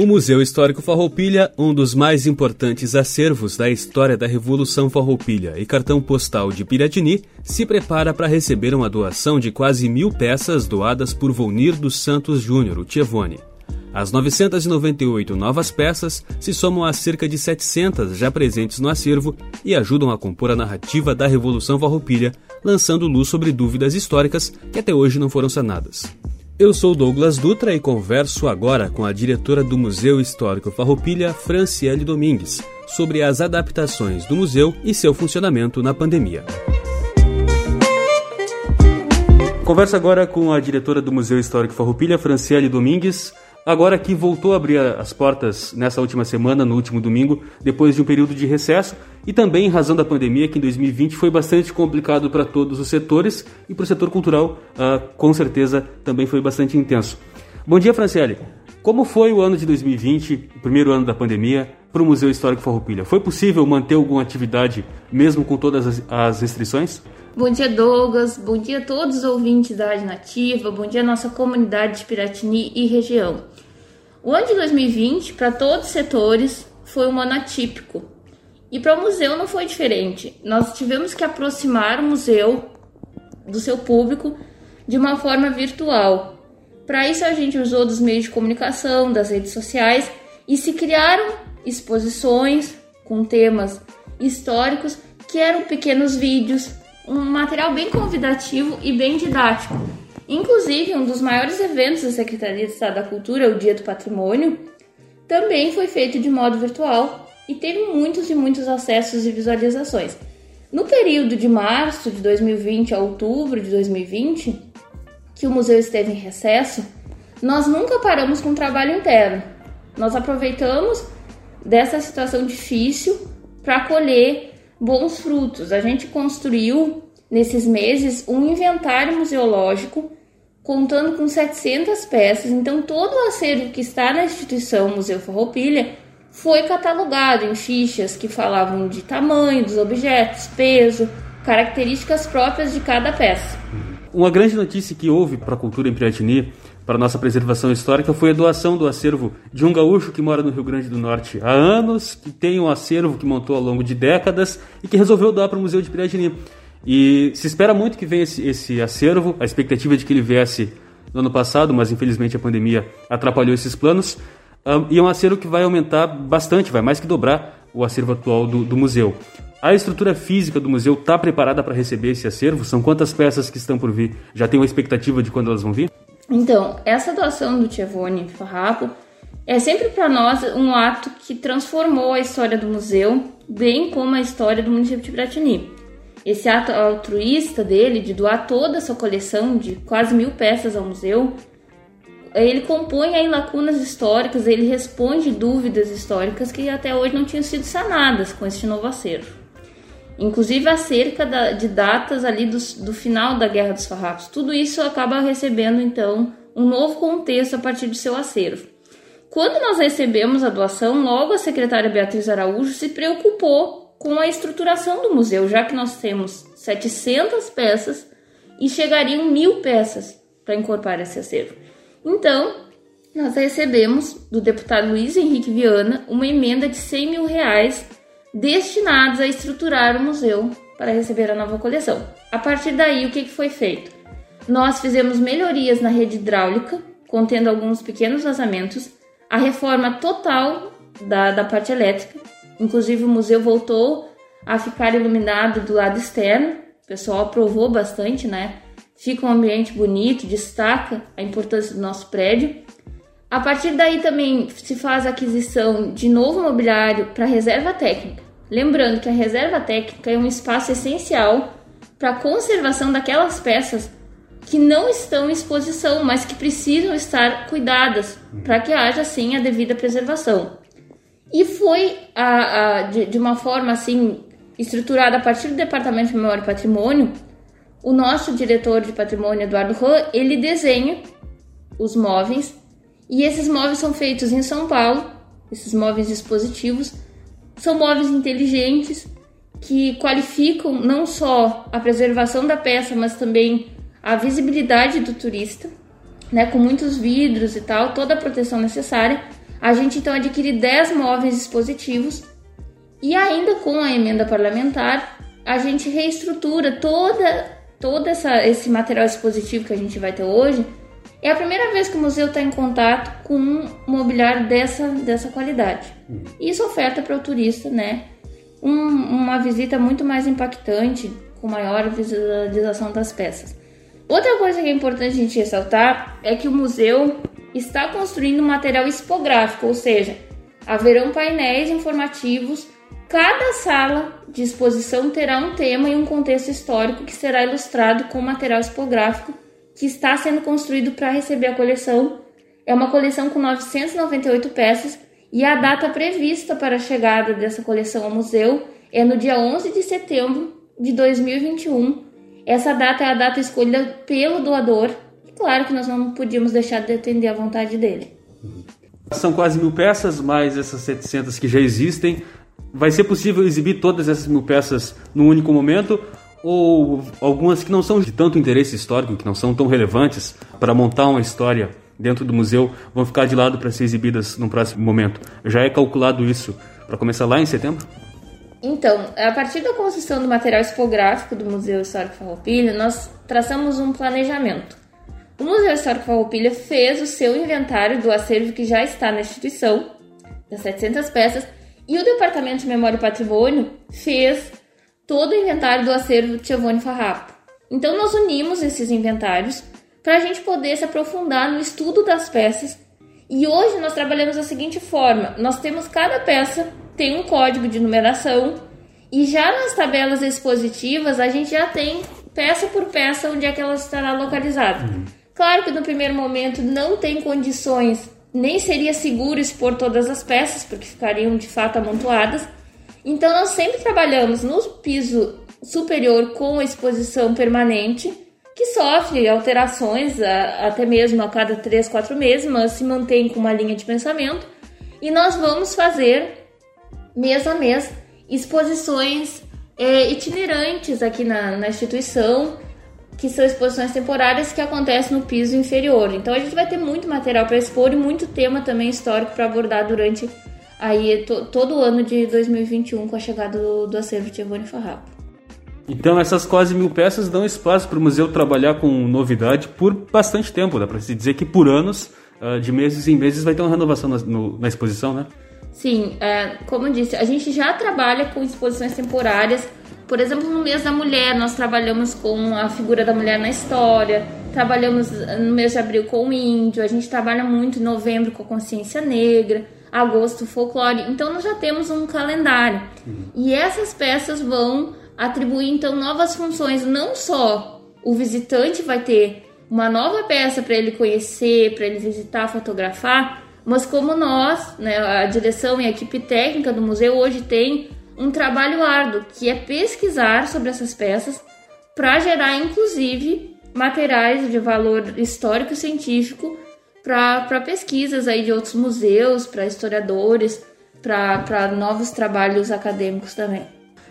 O Museu Histórico Farroupilha, um dos mais importantes acervos da história da Revolução Farroupilha e cartão postal de Piratini, se prepara para receber uma doação de quase mil peças doadas por Volnir dos Santos Júnior, o Tievone. As 998 novas peças se somam a cerca de 700 já presentes no acervo e ajudam a compor a narrativa da Revolução Farroupilha, lançando luz sobre dúvidas históricas que até hoje não foram sanadas. Eu sou Douglas Dutra e converso agora com a diretora do Museu Histórico Farroupilha, Franciele Domingues, sobre as adaptações do museu e seu funcionamento na pandemia. Converso agora com a diretora do Museu Histórico Farroupilha, Franciele Domingues agora que voltou a abrir as portas nessa última semana, no último domingo, depois de um período de recesso, e também em razão da pandemia, que em 2020 foi bastante complicado para todos os setores, e para o setor cultural, uh, com certeza, também foi bastante intenso. Bom dia, Franciele. Como foi o ano de 2020, o primeiro ano da pandemia, para o Museu Histórico Farroupilha? Foi possível manter alguma atividade mesmo com todas as, as restrições? Bom dia, Douglas. Bom dia a todos os ouvintes da Rádio Nativa. Bom dia à nossa comunidade de Piratini e região. O ano de 2020, para todos os setores, foi um ano atípico. E para o museu não foi diferente. Nós tivemos que aproximar o museu do seu público de uma forma virtual. Para isso, a gente usou dos meios de comunicação, das redes sociais e se criaram exposições com temas históricos que eram pequenos vídeos um material bem convidativo e bem didático. Inclusive, um dos maiores eventos da Secretaria de Estado da Cultura, o Dia do Patrimônio, também foi feito de modo virtual e teve muitos e muitos acessos e visualizações. No período de março de 2020 a outubro de 2020, que o museu esteve em recesso, nós nunca paramos com o trabalho interno. Nós aproveitamos dessa situação difícil para colher bons frutos. A gente construiu nesses meses um inventário museológico contando com 700 peças. Então todo o acervo que está na instituição Museu Farroupilha foi catalogado em fichas que falavam de tamanho dos objetos, peso, características próprias de cada peça. Uma grande notícia que houve para a cultura em Piratini para nossa preservação histórica foi a doação do acervo de um gaúcho que mora no Rio Grande do Norte há anos, que tem um acervo que montou ao longo de décadas e que resolveu doar para o Museu de Piratini. E se espera muito que venha esse, esse acervo, a expectativa é de que ele viesse no ano passado, mas infelizmente a pandemia atrapalhou esses planos. Um, e é um acervo que vai aumentar bastante, vai mais que dobrar o acervo atual do, do museu. A estrutura física do museu está preparada para receber esse acervo? São quantas peças que estão por vir? Já tem uma expectativa de quando elas vão vir? Então, essa doação do Tievone Farrapo é sempre para nós um ato que transformou a história do museu, bem como a história do município de Piratini. Esse ato altruísta dele, de doar toda a sua coleção de quase mil peças ao museu, ele compõe aí lacunas históricas, ele responde dúvidas históricas que até hoje não tinham sido sanadas com este novo acervo inclusive acerca da, de datas ali do, do final da Guerra dos Farrapos. Tudo isso acaba recebendo então um novo contexto a partir do seu acervo. Quando nós recebemos a doação, logo a secretária Beatriz Araújo se preocupou com a estruturação do museu, já que nós temos 700 peças e chegariam mil peças para incorporar esse acervo. Então, nós recebemos do deputado Luiz Henrique Viana uma emenda de 100 mil reais destinados a estruturar o museu para receber a nova coleção. A partir daí, o que foi feito? Nós fizemos melhorias na rede hidráulica, contendo alguns pequenos vazamentos, a reforma total da, da parte elétrica, inclusive o museu voltou a ficar iluminado do lado externo, o pessoal aprovou bastante, né? Fica um ambiente bonito, destaca a importância do nosso prédio. A partir daí também se faz a aquisição de novo mobiliário para reserva técnica. Lembrando que a reserva técnica é um espaço essencial para a conservação daquelas peças que não estão em exposição, mas que precisam estar cuidadas para que haja sim a devida preservação. E foi a, a, de, de, uma forma assim estruturada a partir do Departamento de Memória e Patrimônio, o nosso diretor de patrimônio, Eduardo Han, ele desenha os móveis e esses móveis são feitos em São Paulo, esses móveis dispositivos, são móveis inteligentes que qualificam não só a preservação da peça, mas também a visibilidade do turista, né, com muitos vidros e tal, toda a proteção necessária. A gente então adquire 10 móveis dispositivos e ainda com a emenda parlamentar, a gente reestrutura toda todo essa, esse material expositivo que a gente vai ter hoje. É a primeira vez que o museu está em contato com um mobiliário dessa, dessa qualidade. Isso oferta para o turista, né, um, uma visita muito mais impactante, com maior visualização das peças. Outra coisa que é importante a gente ressaltar é que o museu está construindo material expográfico, ou seja, haverão painéis informativos. Cada sala de exposição terá um tema e um contexto histórico que será ilustrado com material expográfico que está sendo construído para receber a coleção. É uma coleção com 998 peças e a data prevista para a chegada dessa coleção ao museu é no dia 11 de setembro de 2021. Essa data é a data escolhida pelo doador. E claro que nós não podíamos deixar de atender a vontade dele. São quase mil peças, mais essas 700 que já existem. Vai ser possível exibir todas essas mil peças num único momento? Ou algumas que não são de tanto interesse histórico, que não são tão relevantes para montar uma história dentro do museu, vão ficar de lado para ser exibidas no próximo momento? Já é calculado isso para começar lá em setembro? Então, a partir da construção do material expográfico do Museu Histórico Farroupilha, nós traçamos um planejamento. O Museu Histórico Farroupilha fez o seu inventário do acervo que já está na instituição, das 700 peças, e o Departamento de Memória e Patrimônio fez todo o inventário do acervo Tiavone Farrapo. Então, nós unimos esses inventários para a gente poder se aprofundar no estudo das peças. E hoje nós trabalhamos da seguinte forma: nós temos cada peça tem um código de numeração e já nas tabelas expositivas a gente já tem peça por peça onde é que ela estará localizada. Uhum. Claro que no primeiro momento não tem condições, nem seria seguro expor todas as peças, porque ficariam de fato amontoadas. Então nós sempre trabalhamos no piso superior com a exposição permanente, que sofre alterações até mesmo a cada 3, 4 meses, mas se mantém com uma linha de pensamento. E nós vamos fazer mês a mês, exposições é, itinerantes aqui na, na instituição, que são exposições temporárias que acontecem no piso inferior. Então a gente vai ter muito material para expor e muito tema também histórico para abordar durante aí to, todo o ano de 2021 com a chegada do, do acervo de Evone Farrapo. Então essas quase mil peças dão espaço para o museu trabalhar com novidade por bastante tempo, dá para se dizer que por anos, ah, de meses em meses, vai ter uma renovação na, no, na exposição, né? Sim, é, como eu disse, a gente já trabalha com exposições temporárias. Por exemplo, no mês da mulher, nós trabalhamos com a figura da mulher na história, trabalhamos no mês de abril com o índio, a gente trabalha muito em novembro com a consciência negra, agosto folclore. Então nós já temos um calendário. Uhum. E essas peças vão atribuir então novas funções, não só o visitante vai ter uma nova peça para ele conhecer, para ele visitar, fotografar, mas como nós, né, a direção e a equipe técnica do museu hoje tem um trabalho árduo, que é pesquisar sobre essas peças para gerar, inclusive, materiais de valor histórico e científico para pesquisas aí de outros museus, para historiadores, para novos trabalhos acadêmicos também.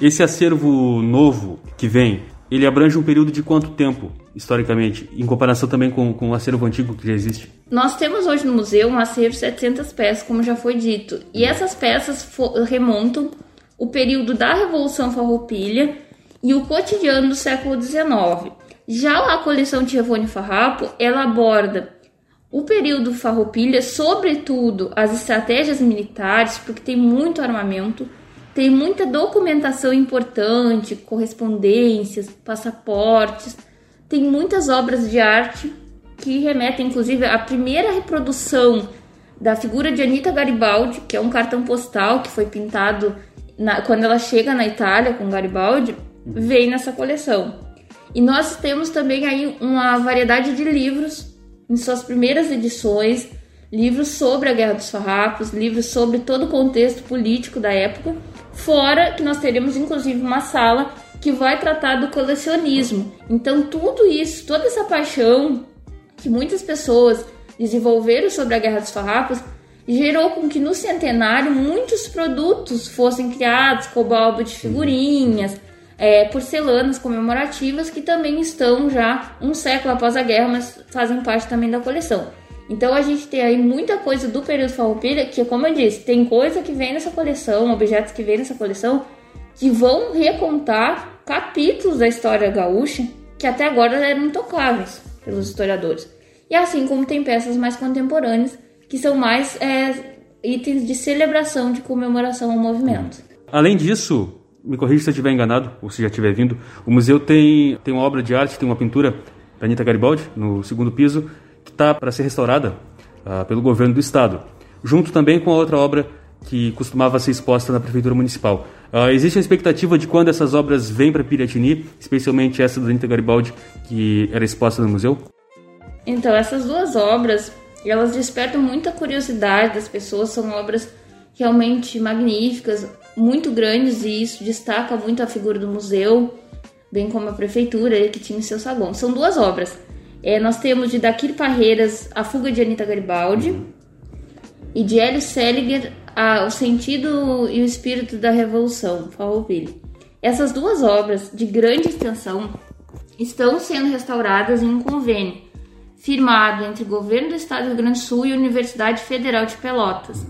Esse acervo novo que vem, ele abrange um período de quanto tempo, historicamente, em comparação também com, com o acervo antigo que já existe? Nós temos hoje no museu um acervo de 700 peças, como já foi dito, e essas peças remontam o período da Revolução Farroupilha e o cotidiano do século XIX. Já a coleção de Revone Farrapo, ela aborda o período Farroupilha, sobretudo as estratégias militares, porque tem muito armamento, tem muita documentação importante, correspondências, passaportes, tem muitas obras de arte que remetem inclusive à primeira reprodução da figura de Anita Garibaldi, que é um cartão postal que foi pintado na, quando ela chega na Itália com Garibaldi, vem nessa coleção. E nós temos também aí uma variedade de livros em suas primeiras edições, livros sobre a Guerra dos Farrapos, livros sobre todo o contexto político da época, fora que nós teremos inclusive uma sala que vai tratar do colecionismo. Então tudo isso, toda essa paixão que muitas pessoas desenvolveram sobre a Guerra dos Farrapos gerou com que no centenário muitos produtos fossem criados, como álbum de figurinhas, é, porcelanas comemorativas que também estão já um século após a guerra, mas fazem parte também da coleção. Então a gente tem aí muita coisa do período Farroupilha que, como eu disse, tem coisa que vem nessa coleção, objetos que vêm nessa coleção que vão recontar capítulos da história gaúcha que até agora eram intocáveis pelos historiadores. E assim como tem peças mais contemporâneas que são mais é, itens de celebração, de comemoração ao movimento. Além disso, me corrija se eu estiver enganado, ou se já estiver vindo, o museu tem, tem uma obra de arte, tem uma pintura da Anitta Garibaldi, no segundo piso, que está para ser restaurada uh, pelo governo do estado, junto também com a outra obra que costumava ser exposta na prefeitura municipal. Uh, existe a expectativa de quando essas obras vêm para Piratini, especialmente essa da Anitta Garibaldi, que era exposta no museu? Então, essas duas obras, elas despertam muita curiosidade das pessoas, são obras realmente magníficas, muito grandes e isso destaca muito a figura do museu, bem como a prefeitura que tinha em seu salão. São duas obras. É, nós temos de Daquir Parreiras A Fuga de Anita Garibaldi e de Hélio Seliger a, O Sentido e o Espírito da Revolução, Farroupilha. Essas duas obras de grande extensão estão sendo restauradas em um convênio firmado entre o governo do estado do Rio Grande do Sul e a Universidade Federal de Pelotas.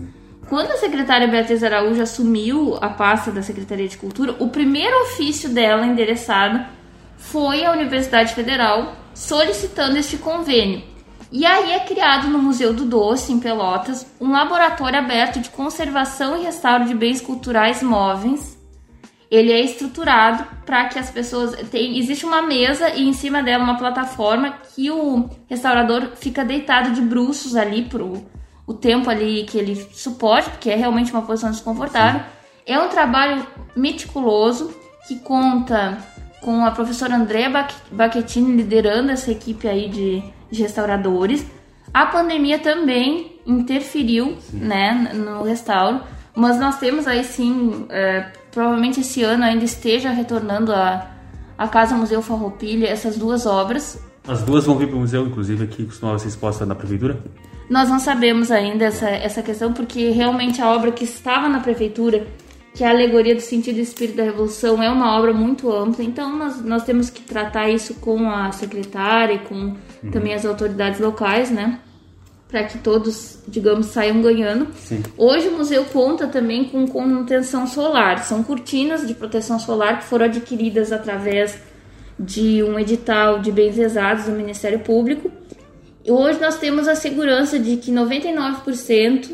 Quando a secretária Beatriz Araújo assumiu a pasta da Secretaria de Cultura, o primeiro ofício dela endereçado foi à Universidade Federal solicitando este convênio. E aí é criado no Museu do Doce, em Pelotas, um laboratório aberto de conservação e restauro de bens culturais móveis ele é estruturado para que as pessoas tem existe uma mesa e em cima dela uma plataforma que o restaurador fica deitado de bruços ali pro o tempo ali que ele suporte, porque é realmente uma posição desconfortável. Sim. É um trabalho meticuloso que conta com a professora Andrea Bacchettini liderando essa equipe aí de, de restauradores. A pandemia também interferiu, né, no restauro, mas nós temos aí sim é, provavelmente esse ano ainda esteja retornando a, a Casa Museu Farroupilha essas duas obras. As duas vão vir para o museu, inclusive, aqui costumava ser exposta na prefeitura? Nós não sabemos ainda essa, essa questão, porque realmente a obra que estava na prefeitura, que é a Alegoria do Sentido e Espírito da Revolução, é uma obra muito ampla, então nós, nós temos que tratar isso com a secretária e com uhum. também as autoridades locais, né? para que todos, digamos, saiam ganhando. Sim. Hoje o museu conta também com contenção solar. São cortinas de proteção solar que foram adquiridas através de um edital de bens exatos do Ministério Público. Hoje nós temos a segurança de que 99%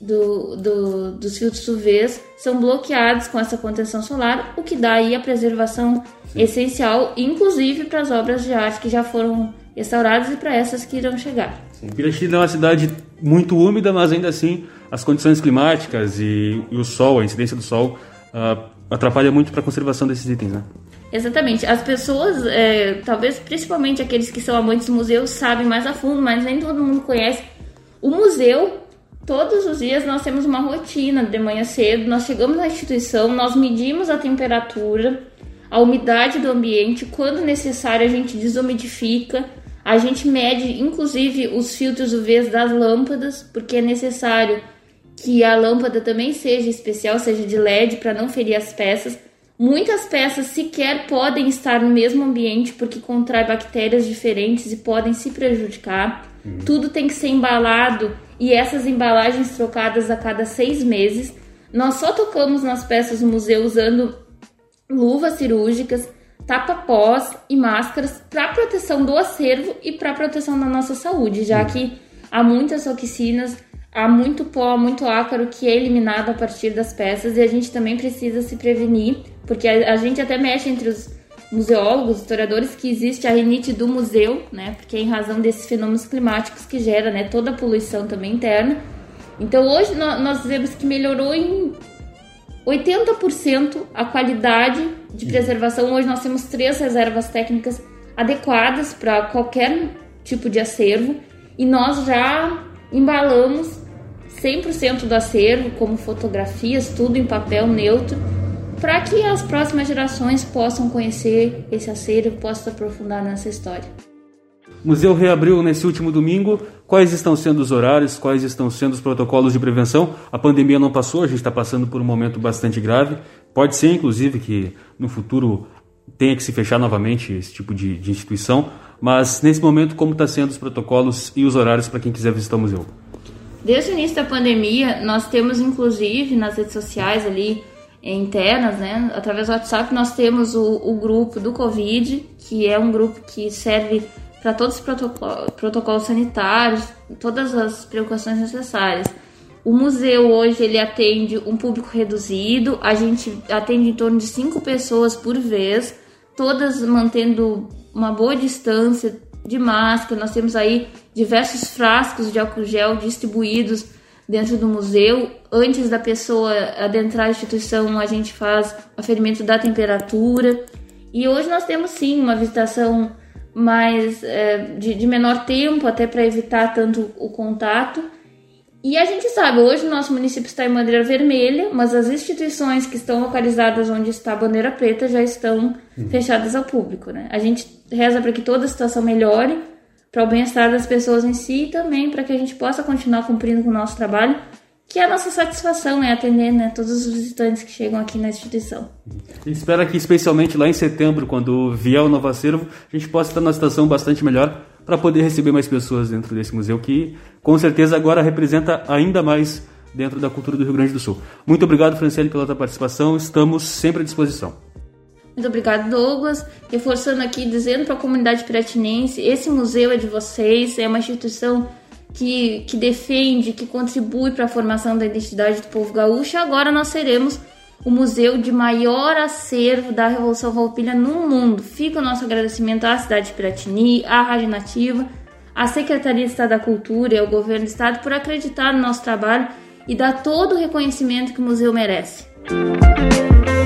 do, do, dos filtros UVs são bloqueados com essa contenção solar, o que dá aí a preservação Sim. essencial, inclusive para as obras de arte que já foram restauradas e para essas que irão chegar. Sim. Pirachina é uma cidade muito úmida, mas ainda assim as condições climáticas e, e o sol, a incidência do sol, uh, atrapalha muito para a conservação desses itens, né? Exatamente. As pessoas, é, talvez principalmente aqueles que são amantes do museu, sabem mais a fundo, mas nem todo mundo conhece. O museu, todos os dias nós temos uma rotina de manhã cedo, nós chegamos na instituição, nós medimos a temperatura, a umidade do ambiente, quando necessário a gente desumidifica, a gente mede inclusive os filtros UV das lâmpadas, porque é necessário que a lâmpada também seja especial, seja de LED para não ferir as peças. Muitas peças sequer podem estar no mesmo ambiente porque contrai bactérias diferentes e podem se prejudicar. Uhum. Tudo tem que ser embalado e essas embalagens trocadas a cada seis meses. Nós só tocamos nas peças no museu usando luvas cirúrgicas tapa-pós e máscaras para proteção do acervo e para proteção da nossa saúde, já que há muitas toxinas, há muito pó, muito ácaro que é eliminado a partir das peças e a gente também precisa se prevenir, porque a, a gente até mexe entre os museólogos, historiadores, que existe a rinite do museu, né? Porque é em razão desses fenômenos climáticos que gera, né? Toda a poluição também interna. Então hoje nós vemos que melhorou em 80% a qualidade de preservação. Hoje nós temos três reservas técnicas adequadas para qualquer tipo de acervo e nós já embalamos 100% do acervo, como fotografias, tudo em papel neutro, para que as próximas gerações possam conhecer esse acervo, possam aprofundar nessa história. O museu reabriu nesse último domingo. Quais estão sendo os horários? Quais estão sendo os protocolos de prevenção? A pandemia não passou, a gente está passando por um momento bastante grave. Pode ser, inclusive, que no futuro tenha que se fechar novamente esse tipo de, de instituição, Mas nesse momento, como está sendo os protocolos e os horários para quem quiser visitar o museu? Desde o início da pandemia, nós temos inclusive nas redes sociais ali internas, né, através do WhatsApp, nós temos o, o grupo do Covid, que é um grupo que serve para todos os protocolos, protocolos sanitários, todas as precauções necessárias. O museu hoje ele atende um público reduzido, a gente atende em torno de cinco pessoas por vez, todas mantendo uma boa distância de máscara. Nós temos aí diversos frascos de álcool gel distribuídos dentro do museu. Antes da pessoa adentrar a instituição, a gente faz aferimento da temperatura. E hoje nós temos sim uma visitação mais é, de, de menor tempo, até para evitar tanto o contato. E a gente sabe, hoje o nosso município está em bandeira vermelha, mas as instituições que estão localizadas onde está a bandeira preta já estão uhum. fechadas ao público. Né? A gente reza para que toda a situação melhore, para o bem-estar das pessoas em si e também para que a gente possa continuar cumprindo com o nosso trabalho, que é a nossa satisfação é atender né, todos os visitantes que chegam aqui na instituição. Espero que, especialmente lá em setembro, quando vier o novo acervo, a gente possa estar numa situação bastante melhor para poder receber mais pessoas dentro desse museu, que com certeza agora representa ainda mais dentro da cultura do Rio Grande do Sul. Muito obrigado, Franciele, pela tua participação. Estamos sempre à disposição. Muito obrigado, Douglas. Reforçando aqui, dizendo para a comunidade piratinense, esse museu é de vocês, é uma instituição que, que defende, que contribui para a formação da identidade do povo gaúcho. Agora nós seremos o museu de maior acervo da Revolução Farroupilha no mundo. Fica o nosso agradecimento à cidade de Piratini, à Rádio Nativa, à Secretaria de Estado da Cultura e ao Governo do Estado por acreditar no nosso trabalho e dar todo o reconhecimento que o museu merece. Nativa